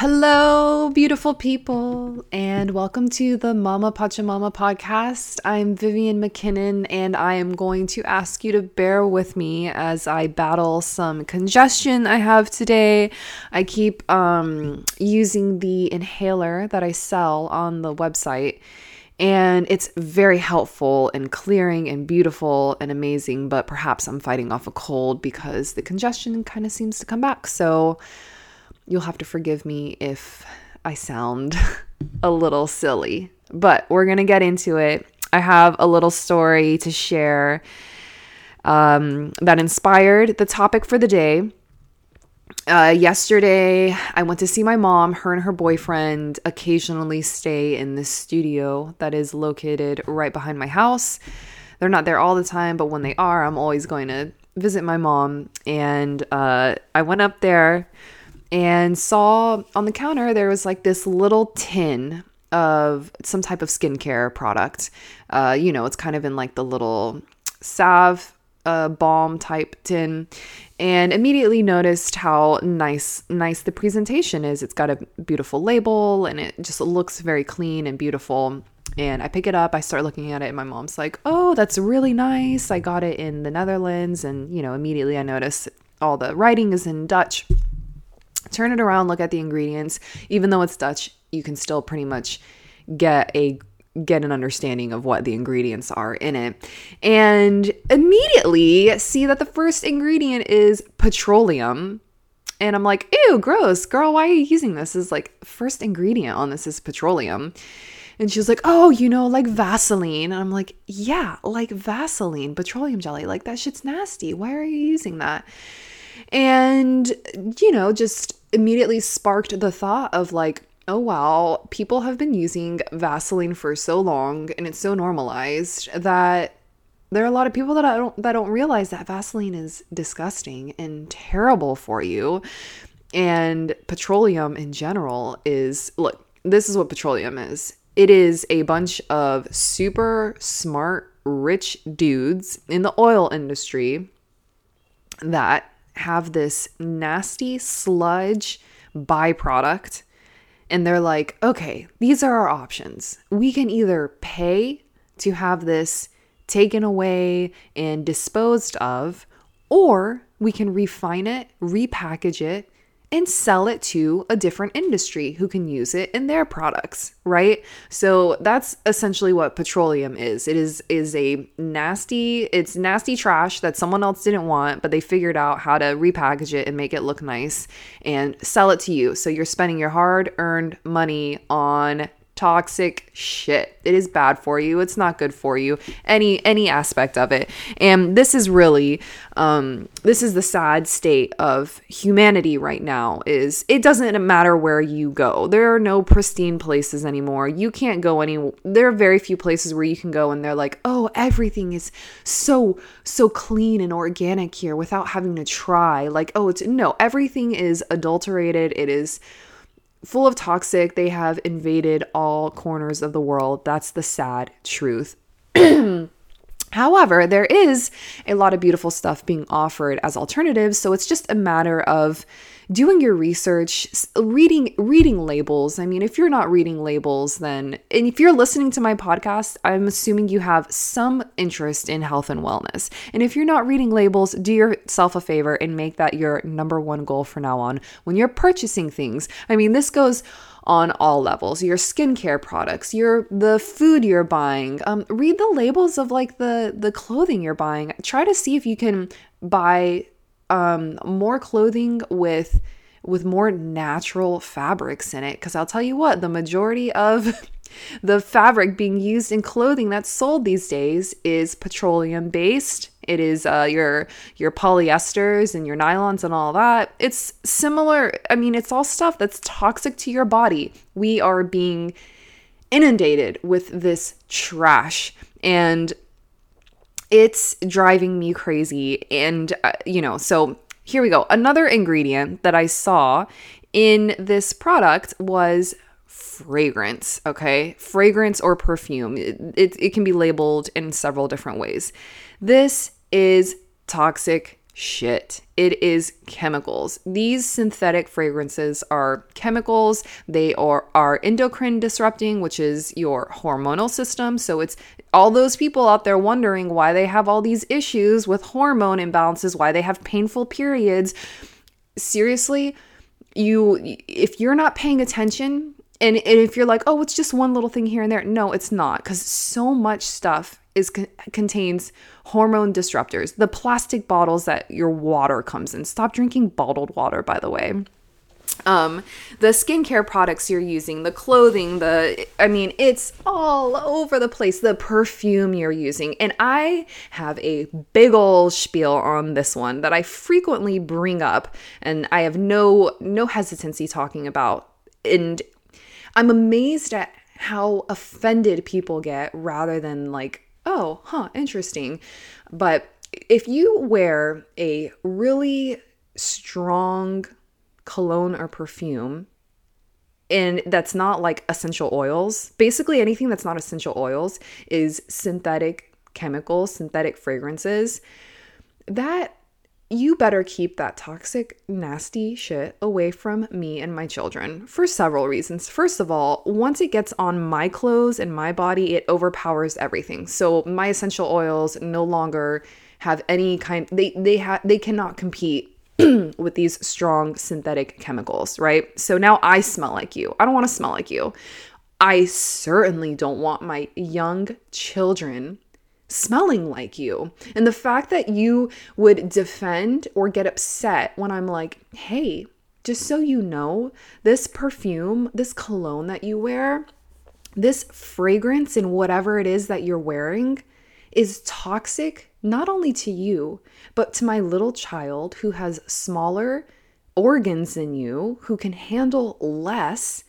Hello, beautiful people, and welcome to the Mama Pachamama podcast. I'm Vivian McKinnon, and I am going to ask you to bear with me as I battle some congestion I have today. I keep um, using the inhaler that I sell on the website, and it's very helpful and clearing and beautiful and amazing, but perhaps I'm fighting off a cold because the congestion kind of seems to come back. So, You'll have to forgive me if I sound a little silly, but we're going to get into it. I have a little story to share um, that inspired the topic for the day. Uh, yesterday, I went to see my mom. Her and her boyfriend occasionally stay in this studio that is located right behind my house. They're not there all the time, but when they are, I'm always going to visit my mom. And uh, I went up there and saw on the counter there was like this little tin of some type of skincare product. Uh, you know, it's kind of in like the little salve uh, balm type tin, and immediately noticed how nice nice the presentation is. It's got a beautiful label, and it just looks very clean and beautiful. And I pick it up, I start looking at it, and my mom's like, "Oh, that's really nice. I got it in the Netherlands." And you know, immediately I notice all the writing is in Dutch turn it around, look at the ingredients. Even though it's Dutch, you can still pretty much get a get an understanding of what the ingredients are in it. And immediately see that the first ingredient is petroleum. And i'm like ew gross girl why are you using this? Is like first ingredient on this is petroleum. And she's like oh you know like vaseline. And i'm like yeah like vaseline petroleum jelly like that shit's nasty. Why are you using that and, you know, just immediately sparked the thought of like, oh wow, people have been using Vaseline for so long and it's so normalized that there are a lot of people that I don't that don't realize that Vaseline is disgusting and terrible for you. And petroleum in general is look, this is what petroleum is. It is a bunch of super smart, rich dudes in the oil industry that have this nasty sludge byproduct. And they're like, okay, these are our options. We can either pay to have this taken away and disposed of, or we can refine it, repackage it, and sell it to a different industry who can use it in their products, right? So that's essentially what petroleum is. It is is a nasty, it's nasty trash that someone else didn't want, but they figured out how to repackage it and make it look nice and sell it to you. So you're spending your hard-earned money on toxic shit. It is bad for you. It's not good for you. Any any aspect of it. And this is really um this is the sad state of humanity right now is it doesn't matter where you go. There are no pristine places anymore. You can't go any there are very few places where you can go and they're like, "Oh, everything is so so clean and organic here without having to try." Like, "Oh, it's no, everything is adulterated. It is full of toxic. They have invaded all corners of the world. That's the sad truth. However, there is a lot of beautiful stuff being offered as alternatives, so it's just a matter of doing your research, reading reading labels. I mean, if you're not reading labels, then and if you're listening to my podcast, I'm assuming you have some interest in health and wellness. And if you're not reading labels, do yourself a favor and make that your number one goal for now on when you're purchasing things. I mean, this goes on all levels your skincare products your the food you're buying um, read the labels of like the the clothing you're buying. Try to see if you can buy um, more clothing with with more natural fabrics in it because I'll tell you what the majority of the fabric being used in clothing that's sold these days is petroleum based it is uh, your your polyesters and your nylons and all that it's similar i mean it's all stuff that's toxic to your body we are being inundated with this trash and it's driving me crazy. And, uh, you know, so here we go. Another ingredient that I saw in this product was fragrance, okay? Fragrance or perfume. It, it, it, can be labeled in several different ways. This is toxic shit. It is chemicals. These synthetic fragrances are chemicals. They are, are endocrine disrupting, which is your hormonal system. So it's all those people out there wondering why they have all these issues with hormone imbalances, why they have painful periods. Seriously, you if you're not paying attention and, and if you're like, "Oh, it's just one little thing here and there." No, it's not cuz so much stuff is contains hormone disruptors. The plastic bottles that your water comes in. Stop drinking bottled water, by the way. Um, the skincare products you're using, the clothing, the I mean, it's all over the place. The perfume you're using. And I have a big old spiel on this one that I frequently bring up and I have no no hesitancy talking about. And I'm amazed at how offended people get rather than like oh, huh, interesting. But if you wear a really strong cologne or perfume, and that's not like essential oils, basically anything that's not essential oils is synthetic chemicals, synthetic fragrances, that you better keep that toxic, nasty shit away from me and my children for several reasons. First of all, once it gets on my clothes and my body, it overpowers everything. So my essential oils no longer have any kind they they have they cannot compete with these strong synthetic chemicals, right? So now I smell like you. I don't want to smell like you. I certainly don't want my young children smelling like you. And the fact that you would defend or get upset when I'm like, hey, just so you know, this perfume, this cologne that you wear, this fragrance and whatever it is that you're wearing is toxic not only to you, but to my little child who has smaller organs than you, who can handle less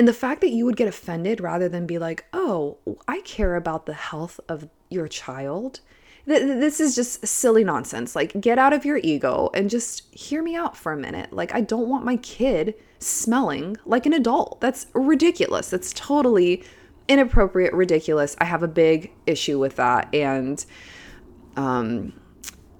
and the fact that you would get offended rather than be like, oh, I care about the health of your child. This is just silly nonsense. Like, get out of your ego and just hear me out for a minute. Like, I don't want my kid smelling like an adult. That's ridiculous. That's totally inappropriate, ridiculous. I have a big issue with that. And, um,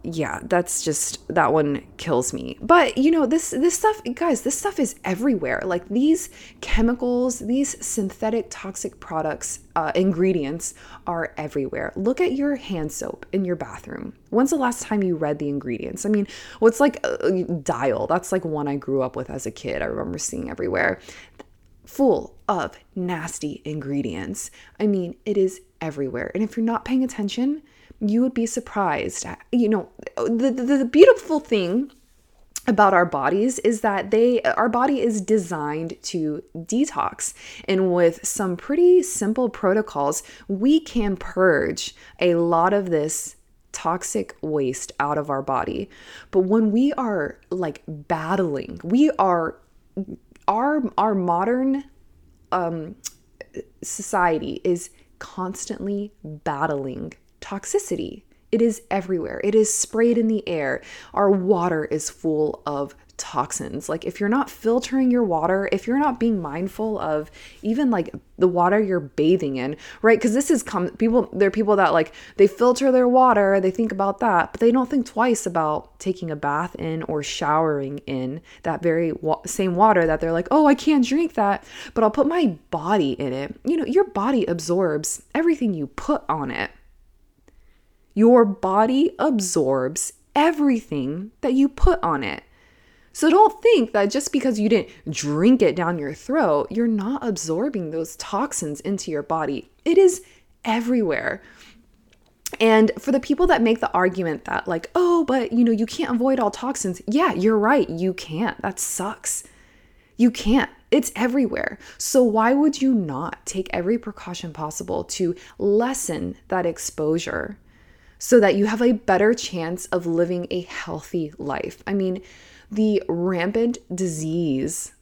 yeah, that's just that one kills me. But you know, this this stuff, guys, this stuff is everywhere. Like these chemicals, these synthetic toxic products, uh, ingredients are everywhere. Look at your hand soap in your bathroom. When's the last time you read the ingredients? I mean, what's like uh, Dial? That's like one I grew up with as a kid. I remember seeing everywhere, full of nasty ingredients. I mean, it is everywhere. And if you're not paying attention you would be surprised. You know, the, the, the beautiful thing about our bodies is that they our body is designed to detox and with some pretty simple protocols we can purge a lot of this toxic waste out of our body but when we are like battling we are our our modern um society is constantly battling toxicity. It is everywhere. It is sprayed in the air. Our water is full of toxins. Like if you're not filtering your water, if you're not being mindful of even like the water you're bathing in, right? Because this is come people there are people that like they filter their water, they think about that, but they don't think twice about taking a bath in or showering in that very wa- same water that they're like, "Oh, I can't drink that, but I'll put my body in it." You know, your body absorbs everything you put on it. Your body absorbs everything that you put on it. So don't think that just because you didn't drink it down your throat, you're not absorbing those toxins into your body. It is everywhere. And for the people that make the argument that, like, oh, but you know, you can't avoid all toxins. Yeah, you're right. You can't. That sucks. You can't. It's everywhere. So, why would you not take every precaution possible to lessen that exposure? So that you have a better chance of living a healthy life. I mean, the rampant disease,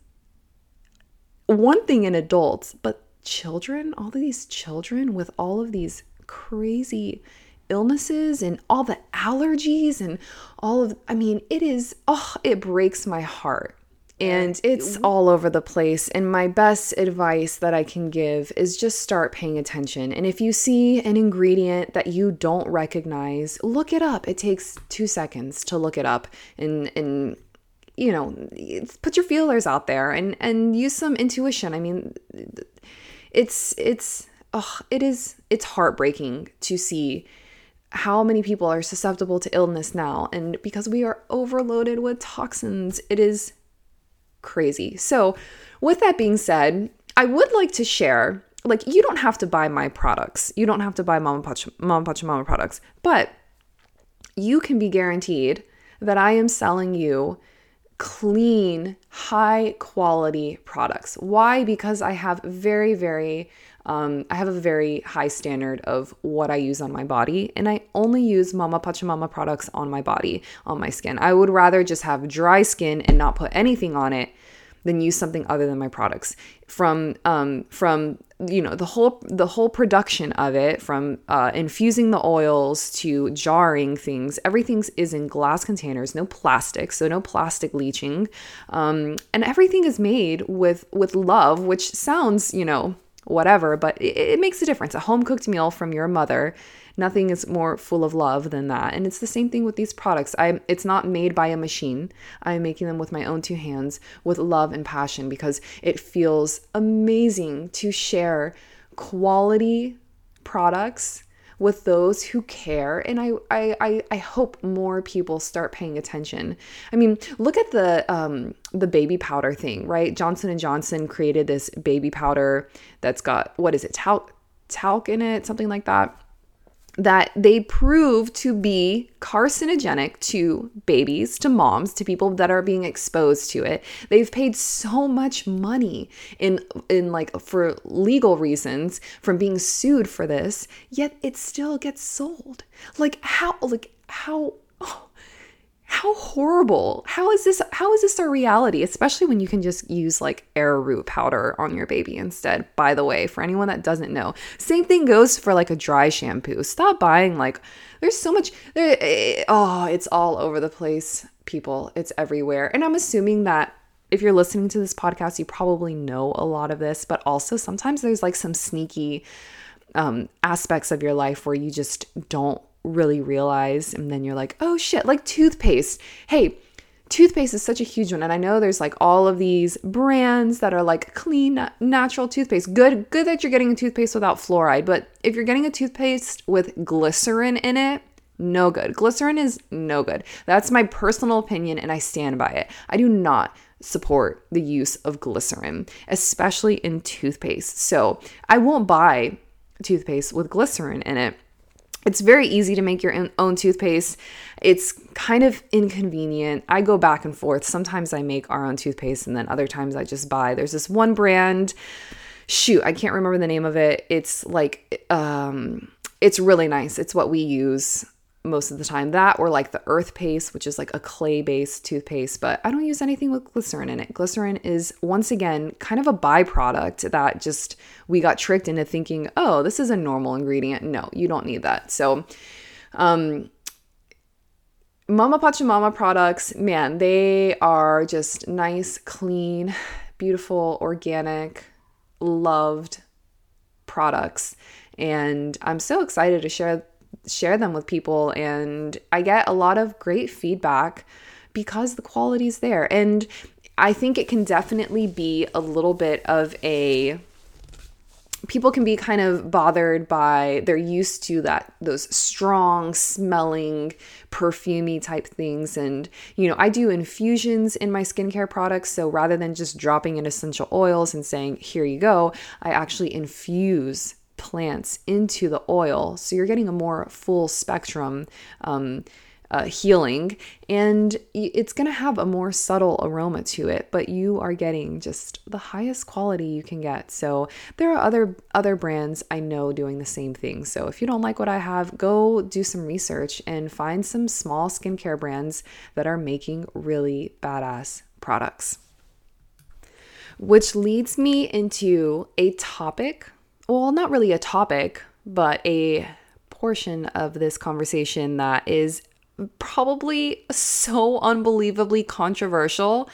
one thing in adults, but children, all of these children with all of these crazy illnesses and all the allergies and all of, I mean, it is, oh, it breaks my heart. And it's all over the place. And my best advice that I can give is just start paying attention. And if you see an ingredient that you don't recognize, look it up. It takes two seconds to look it up and, and, you know, put your feelers out there and, and use some intuition. I mean, it's, it's, oh, it is, it's heartbreaking to see how many people are susceptible to illness now. And because we are overloaded with toxins, it is crazy. So, with that being said, I would like to share like you don't have to buy my products. You don't have to buy Mama Pacha, Mama Pacha Mama products, but you can be guaranteed that I am selling you clean, high quality products. Why? Because I have very, very, um, I have a very high standard of what I use on my body, and I only use Mama Pachamama products on my body, on my skin. I would rather just have dry skin and not put anything on it than use something other than my products. From um, from you know the whole the whole production of it from uh, infusing the oils to jarring things everything is in glass containers no plastic so no plastic leaching um, and everything is made with with love which sounds you know whatever but it, it makes a difference a home cooked meal from your mother Nothing is more full of love than that. And it's the same thing with these products. I it's not made by a machine. I'm making them with my own two hands with love and passion because it feels amazing to share quality products with those who care and I, I i hope more people start paying attention. I mean look at the um the baby powder thing right? Johnson and johnson created this baby powder that's got what is it talc talc in it something like that that they prove to be carcinogenic to babies, to moms, to people that are being exposed to it. They've paid so much money in in like for legal reasons from being sued for this, yet it still gets sold. Like how like how how horrible how is this how is this our reality? Especially when you can just use like arrowroot powder on your baby instead by the way for anyone that doesn't know. Same thing goes for like a dry shampoo. Stop buying like there's so much there, eh, oh it's all over the place people. It's everywhere. And i'm assuming that if you're listening to this podcast you probably know a lot of this but also sometimes there's like some sneaky um, aspects of your life where you just don't really realize and then you're like oh shit like toothpaste. Hey toothpaste is such a huge one and i know there's like all of these brands that are like clean natural toothpaste. Good good that you're getting a toothpaste without fluoride but if you're getting a toothpaste with glycerin in it no good. Glycerin is no good. That's my personal opinion and i stand by it. I do not support the use of glycerin especially in toothpaste. So i won't buy toothpaste with glycerin in it it's very easy to make your own toothpaste. It's kind of inconvenient. I go back and forth. Sometimes I make our own toothpaste and then other times I just buy. There's this one brand. Shoot, I can't remember the name of it. It's like um it's really nice. It's what we use most of the time. That or like the earth paste, which is like a clay based toothpaste, but I don't use anything with glycerin in it. Glycerin is once again kind of a byproduct that just we got tricked into thinking, oh, this is a normal ingredient. No, you don't need that. So, um, Mama Pachamama products, man, they are just nice, clean, beautiful, organic, loved products. And I'm so excited to share share them with people and I get a lot of great feedback because the quality's there. And I think it can definitely be a little bit of a people can be kind of bothered by they're used to that those strong smelling perfumey type things and you know I do infusions in my skincare products so rather than just dropping in essential oils and saying here you go I actually infuse plants into the oil. So you're getting a more full spectrum um, uh, healing, and it's going to have a more subtle aroma to it. But you are getting just the highest quality you can get. So there are other other brands I know doing the same thing. So if you don't like what I have, go do some research and find some small skincare brands that are making really badass products. Which leads me into a topic well, not really a topic, but a portion of this conversation that is probably so unbelievably controversial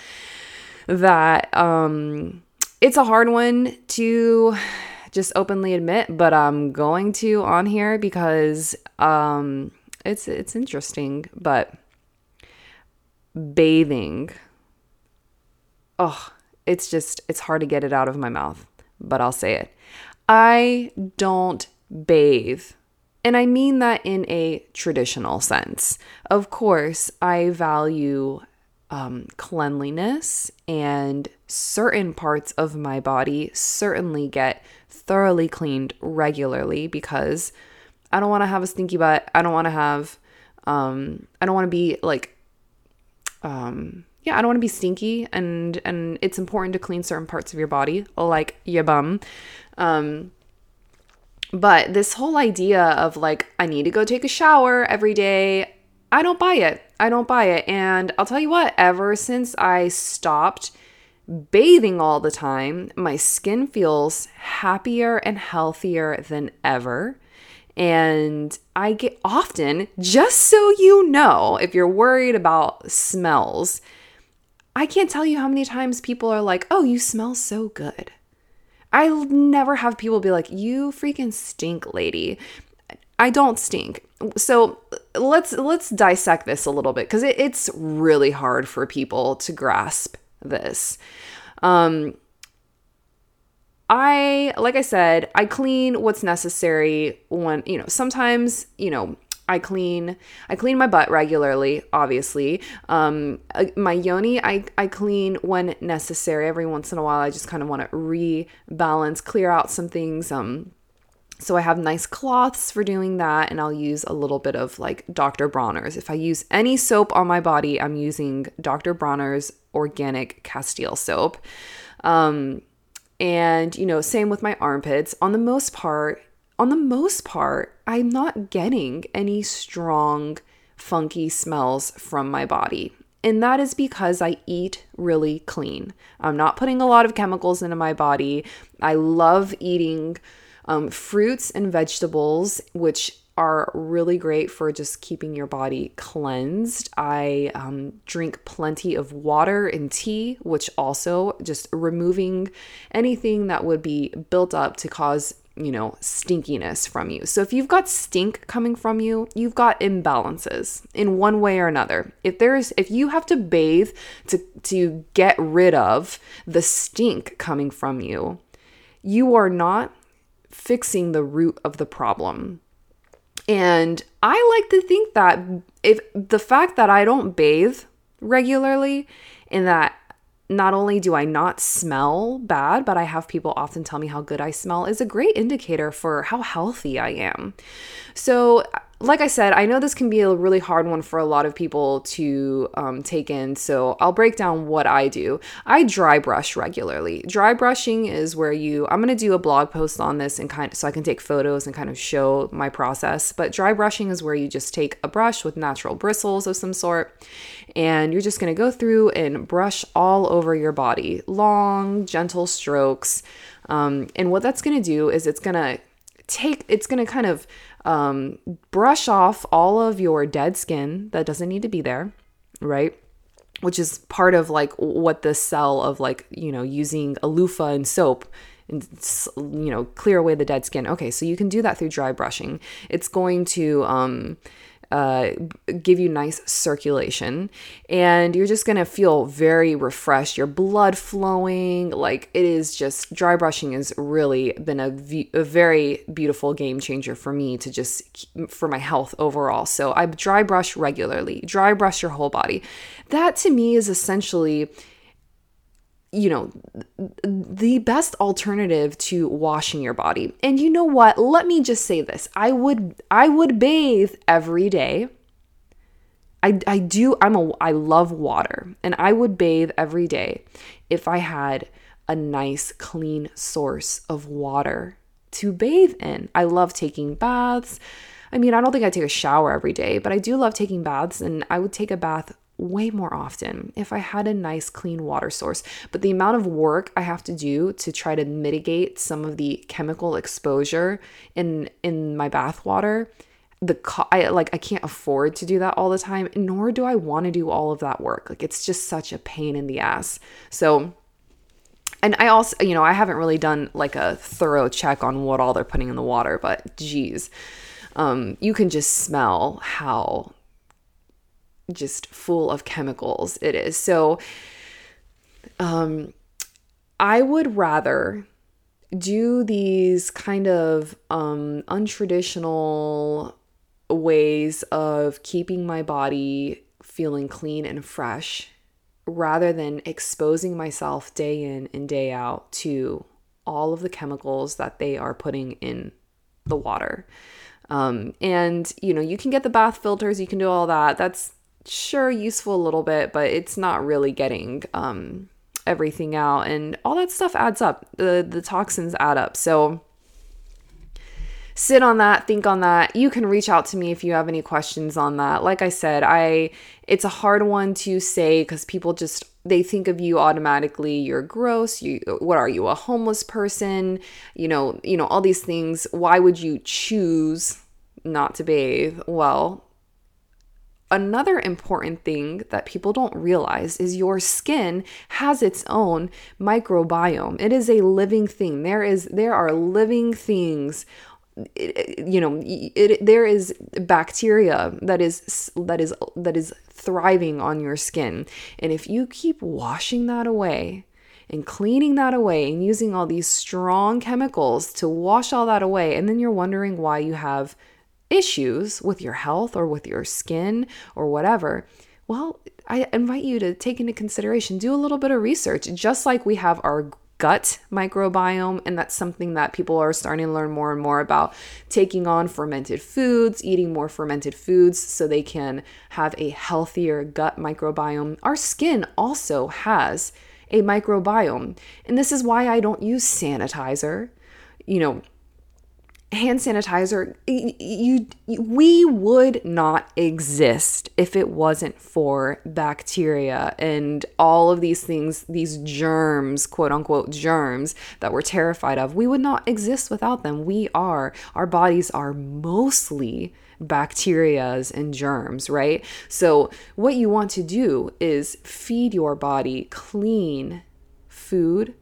that um, it's a hard one to just openly admit, but I'm going to on here because um, it's it's interesting. But bathing, oh, it's just it's hard to get it out of my mouth, but I'll say it. I don't bathe. And I mean that in a traditional sense. Of course, I value um, cleanliness, and certain parts of my body certainly get thoroughly cleaned regularly because I don't want to have a stinky butt. I don't want to have, um, I don't want to be like, um, yeah, I don't want to be stinky, and and it's important to clean certain parts of your body, like your bum. Um, but this whole idea of like I need to go take a shower every day, I don't buy it. I don't buy it. And I'll tell you what, ever since I stopped bathing all the time, my skin feels happier and healthier than ever. And I get often, just so you know, if you're worried about smells, I can't tell you how many times people are like, oh, you smell so good. I never have people be like, you freaking stink, lady. I don't stink. So let's let's dissect this a little bit because it, it's really hard for people to grasp this. Um, I like I said, I clean what's necessary when you know. Sometimes you know I clean I clean my butt regularly, obviously. Um, uh, my yoni I I clean when necessary. Every once in a while, I just kind of want to rebalance, clear out some things. Um, so I have nice cloths for doing that, and I'll use a little bit of like Dr. Bronner's. If I use any soap on my body, I'm using Dr. Bronner's organic Castile soap. Um, and you know, same with my armpits. On the most part, on the most part, I'm not getting any strong, funky smells from my body. And that is because I eat really clean. I'm not putting a lot of chemicals into my body. I love eating um, fruits and vegetables, which are really great for just keeping your body cleansed. I um, drink plenty of water and tea, which also just removing anything that would be built up to cause you know, stinkiness from you. So if you've got stink coming from you, you've got imbalances in one way or another. If there's if you have to bathe to to get rid of the stink coming from you, you are not fixing the root of the problem. And I like to think that if the fact that I don't bathe regularly and that not only do I not smell bad, but I have people often tell me how good I smell is a great indicator for how healthy I am. So like I said, I know this can be a really hard one for a lot of people to um, take in. So I'll break down what I do. I dry brush regularly. Dry brushing is where you, I'm going to do a blog post on this and kind of, so I can take photos and kind of show my process. But dry brushing is where you just take a brush with natural bristles of some sort and you're just going to go through and brush all over your body, long, gentle strokes. Um, and what that's going to do is it's going to take, it's going to kind of um, brush off all of your dead skin that doesn't need to be there, right? Which is part of like what the cell of like, you know, using a loofah and soap and you know clear away the dead skin okay so you can do that through dry brushing it's going to um uh, give you nice circulation and you're just gonna feel very refreshed. Your blood flowing like it is just dry brushing has really been a, v- a very beautiful game changer for me to just for my health overall. So i dry brush regularly dry brush your whole body. That to me is essentially you know, the best alternative to washing your body. And you know what? Let me just say this. I would I would bathe every day. I I do I'm a I love water and I would bathe every day if I had a nice clean source of water to bathe in. I love taking baths. I mean, I don't think I take a shower every day, but I do love taking baths and I would take a bath way more often if I had a nice clean water source. But the amount of work I have to do to try to mitigate some of the chemical exposure in in my bath water the co- I like I can't afford to do that all the time nor do I want to do all of that work like it's just such a pain in the ass so and I also you know I haven't really done like a thorough check on what all they're putting in the water but geez um you can just smell how just full of chemicals it is so um I would rather do these kind of um untraditional ways of keeping my body feeling clean and fresh rather than exposing myself day in and day out to all of the chemicals that they are putting in the water. Um, and you know, you can get the bath filters, you can do all that. That's sure useful a little bit, but it's not really getting um, everything out, and all that stuff adds up. The the toxins add up. So sit on that, think on that. You can reach out to me if you have any questions on that. Like I said, I it's a hard one to say cuz people just they think of you automatically you're gross you what are you a homeless person you know you know all these things why would you choose not to bathe well another important thing that people don't realize is your skin has its own microbiome. It is a living thing. There is there are living things. You know it, there is bacteria that is that is that is thriving on your skin. And if you keep washing that away and cleaning that away and using all these strong chemicals to wash all that away and then you're wondering why you have issues with your health or with your skin or whatever well i invite you to take into consideration do a little bit of research just like we have our gut microbiome. And that's something that people are starting to learn more and more about taking on fermented foods, eating more fermented foods so they can have a healthier gut microbiome. Our skin also has a microbiome. And this is why I don't use sanitizer. You know, hand sanitizer you, you, we would not exist if it wasn't for bacteria and all of these things these germs quote unquote germs that we're terrified of. We would not exist without them. We are. Our bodies are mostly bacterias and germs right? So what you want to do is feed your body clean food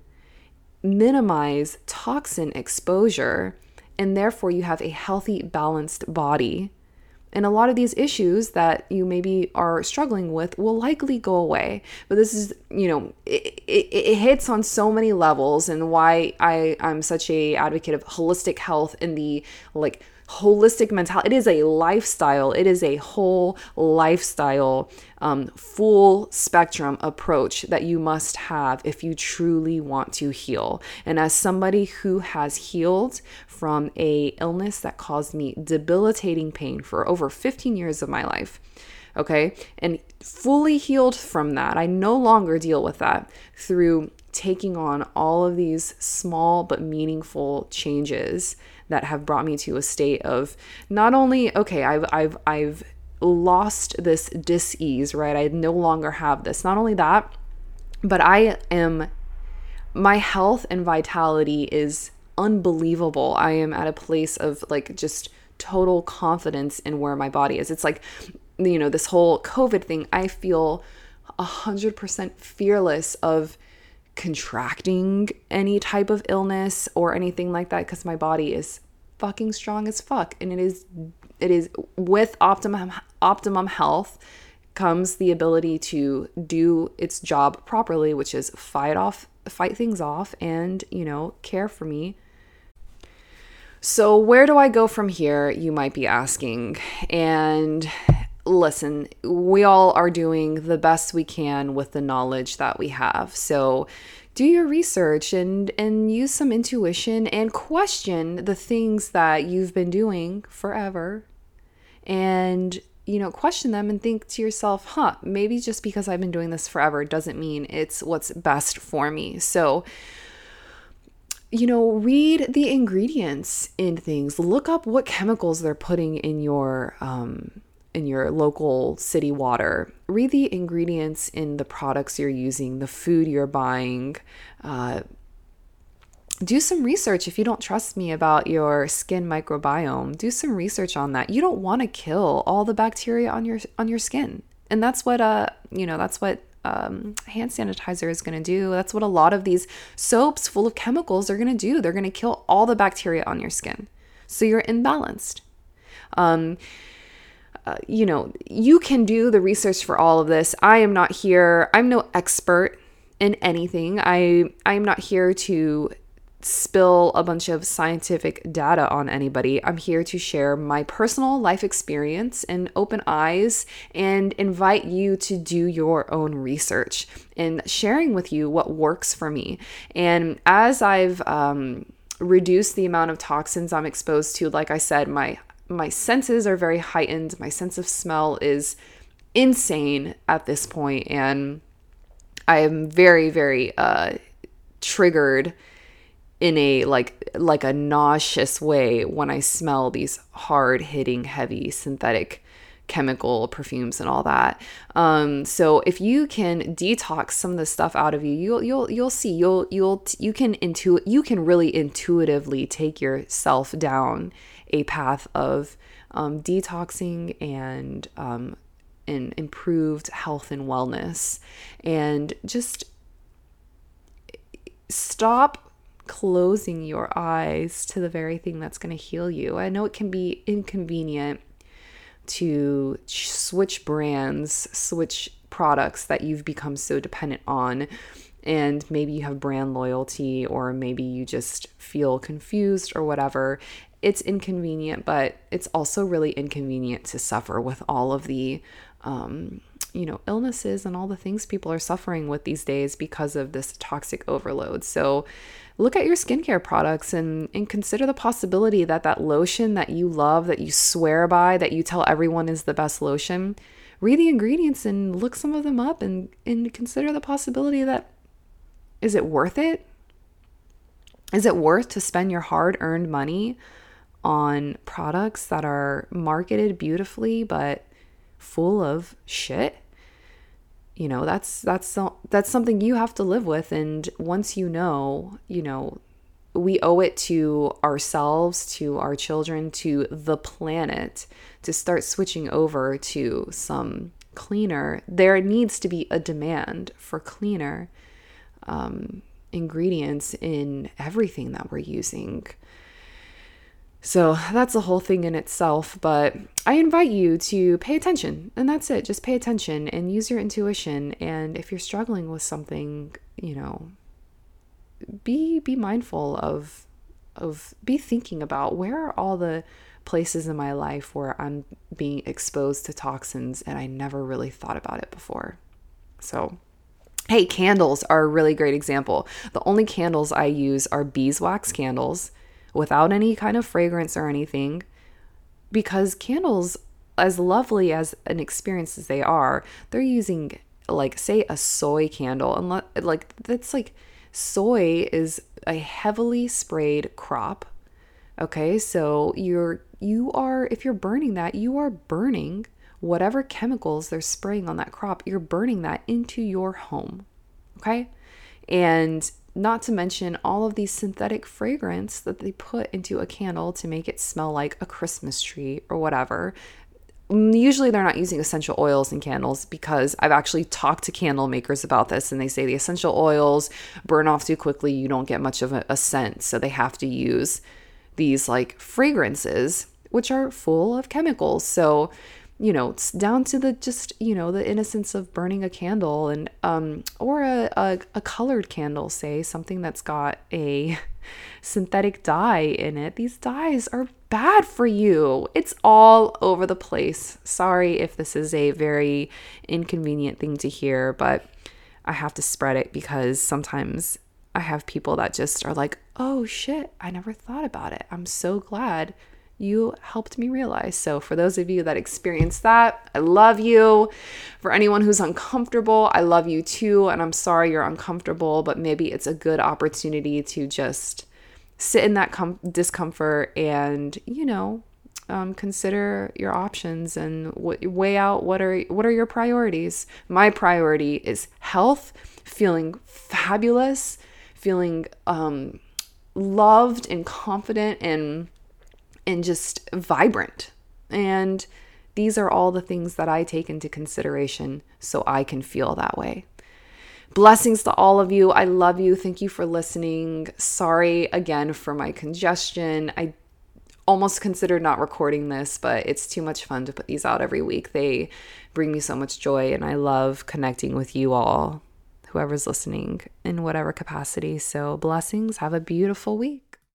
minimize toxin exposure and therefore you have a healthy, balanced body. And a lot of these issues that you maybe are struggling with will likely go away. But this is, you know, it, it, it, hits on so many levels and why I, I'm such a advocate of holistic health and the like holistic mentality. It is a lifestyle. It is a whole lifestyle, um, full spectrum approach that you must have if you truly want to heal. And as somebody who has healed from a illness that caused me debilitating pain for over 15 years of my life, okay, and fully healed from that, I no longer deal with that through taking on all of these small but meaningful changes that have brought me to a state of not only okay I've I've I've lost this dis-ease right? I no longer have this. Not only that but I am my health and vitality is unbelievable. I am at a place of like just total confidence in where my body is. It's like you know this whole covid thing I feel 100% fearless of contracting any type of illness or anything like that because my body is fucking strong as fuck and it is it is with optimum optimum health comes the ability to do its job properly which is fight off fight things off and you know care for me. So where do i go from here you might be asking? And listen, we all are doing the best we can with the knowledge that we have. So do your research and and use some intuition and question the things that you've been doing forever. And you know, question them and think to yourself, huh, maybe just because I've been doing this forever doesn't mean it's what's best for me. So, you know, read the ingredients in things. Look up what chemicals they're putting in your um, in your local city water. Read the ingredients in the products you're using, the food you're buying. Uh, do some research if you don't trust me about your skin microbiome. Do some research on that. You don't want to kill all the bacteria on your on your skin. And that's what uh you know that's what um, hand sanitizer is going to do. That's what a lot of these soaps full of chemicals are going to do. They're going to kill all the bacteria on your skin. So you're imbalanced. Um, uh, you know you can do the research for all of this i am not here i'm no expert in anything i i am not here to spill a bunch of scientific data on anybody. I'm here to share my personal life experience and open eyes and invite you to do your own research and sharing with you what works for me. And as I've um, reduced the amount of toxins I'm exposed to, like I said, my my senses are very heightened. My sense of smell is insane at this point, and I am very, very uh, triggered in a like like a nauseous way when I smell these hard hitting heavy synthetic chemical perfumes and all that. Um, so if you can detox some of the stuff out of you, you'll you'll you'll see you'll you'll you can intuit you can really intuitively take yourself down a path of um, detoxing and um, and improved health and wellness, and just stop closing your eyes to the very thing that's going to heal you. I know it can be inconvenient to switch brands, switch products that you've become so dependent on. And maybe you have brand loyalty, or maybe you just feel confused or whatever. It's inconvenient, but it's also really inconvenient to suffer with all of the um, you know, illnesses and all the things people are suffering with these days because of this toxic overload. So look at your skincare products and, and consider the possibility that that lotion that you love, that you swear by, that you tell everyone is the best lotion, read the ingredients and look some of them up and, and consider the possibility that is it worth it? Is it worth to spend your hard earned money on products that are marketed beautifully but full of shit? you know that's that's that's something you have to live with and once you know you know we owe it to ourselves to our children to the planet to start switching over to some cleaner there needs to be a demand for cleaner um, ingredients in everything that we're using so that's a whole thing in itself, but I invite you to pay attention, and that's it. Just pay attention and use your intuition. And if you're struggling with something, you know, be be mindful of of be thinking about where are all the places in my life where I'm being exposed to toxins and I never really thought about it before. So, hey, candles are a really great example. The only candles I use are beeswax candles without any kind of fragrance or anything because candles as lovely as an experience as they are they're using like say a soy candle and like that's like soy is a heavily sprayed crop okay so you're you are if you're burning that you are burning whatever chemicals they're spraying on that crop you're burning that into your home okay and not to mention all of these synthetic fragrance that they put into a candle to make it smell like a Christmas tree or whatever. Usually they're not using essential oils in candles because I've actually talked to candle makers about this and they say the essential oils burn off too quickly, you don't get much of a, a scent, so they have to use these like fragrances which are full of chemicals. So you know, it's down to the just, you know, the innocence of burning a candle and, um, or a, a, a colored candle, say, something that's got a synthetic dye in it. These dyes are bad for you. It's all over the place. Sorry if this is a very inconvenient thing to hear, but I have to spread it because sometimes I have people that just are like, oh shit, I never thought about it. I'm so glad you helped me realize. So, for those of you that experienced that, I love you. For anyone who's uncomfortable, I love you too. And I'm sorry you're uncomfortable, but maybe it's a good opportunity to just sit in that com- discomfort and, you know, um, consider your options and w- weigh out what are what are your priorities. My priority is health, feeling fabulous, feeling um, loved and confident and and just vibrant. And these are all the things that I take into consideration so I can feel that way. Blessings to all of you. I love you. Thank you for listening. Sorry again for my congestion. I almost considered not recording this, but it's too much fun to put these out every week. They bring me so much joy, and I love connecting with you all, whoever's listening in whatever capacity. So, blessings. Have a beautiful week.